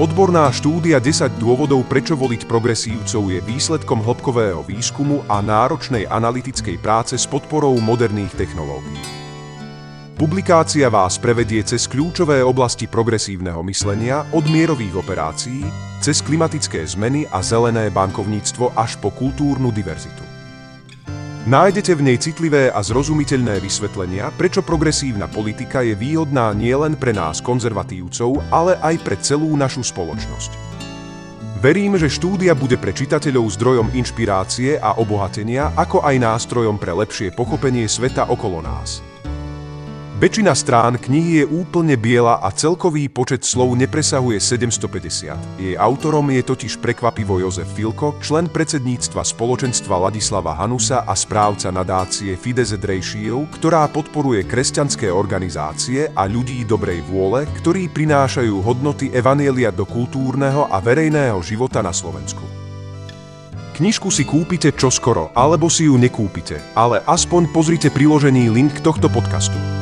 Odborná štúdia 10 dôvodov, prečo voliť progresívcov je výsledkom hĺbkového výskumu a náročnej analytickej práce s podporou moderných technológií. Publikácia vás prevedie cez kľúčové oblasti progresívneho myslenia od mierových operácií, cez klimatické zmeny a zelené bankovníctvo až po kultúrnu diverzitu. Nájdete v nej citlivé a zrozumiteľné vysvetlenia, prečo progresívna politika je výhodná nielen pre nás konzervatívcov, ale aj pre celú našu spoločnosť. Verím, že štúdia bude pre čitateľov zdrojom inšpirácie a obohatenia, ako aj nástrojom pre lepšie pochopenie sveta okolo nás. Väčšina strán knihy je úplne biela a celkový počet slov nepresahuje 750. Jej autorom je totiž prekvapivo Jozef Filko, člen predsedníctva spoločenstva Ladislava Hanusa a správca nadácie Fides et Ratio, ktorá podporuje kresťanské organizácie a ľudí dobrej vôle, ktorí prinášajú hodnoty Evanielia do kultúrneho a verejného života na Slovensku. Knižku si kúpite čoskoro, alebo si ju nekúpite, ale aspoň pozrite priložený link tohto podcastu.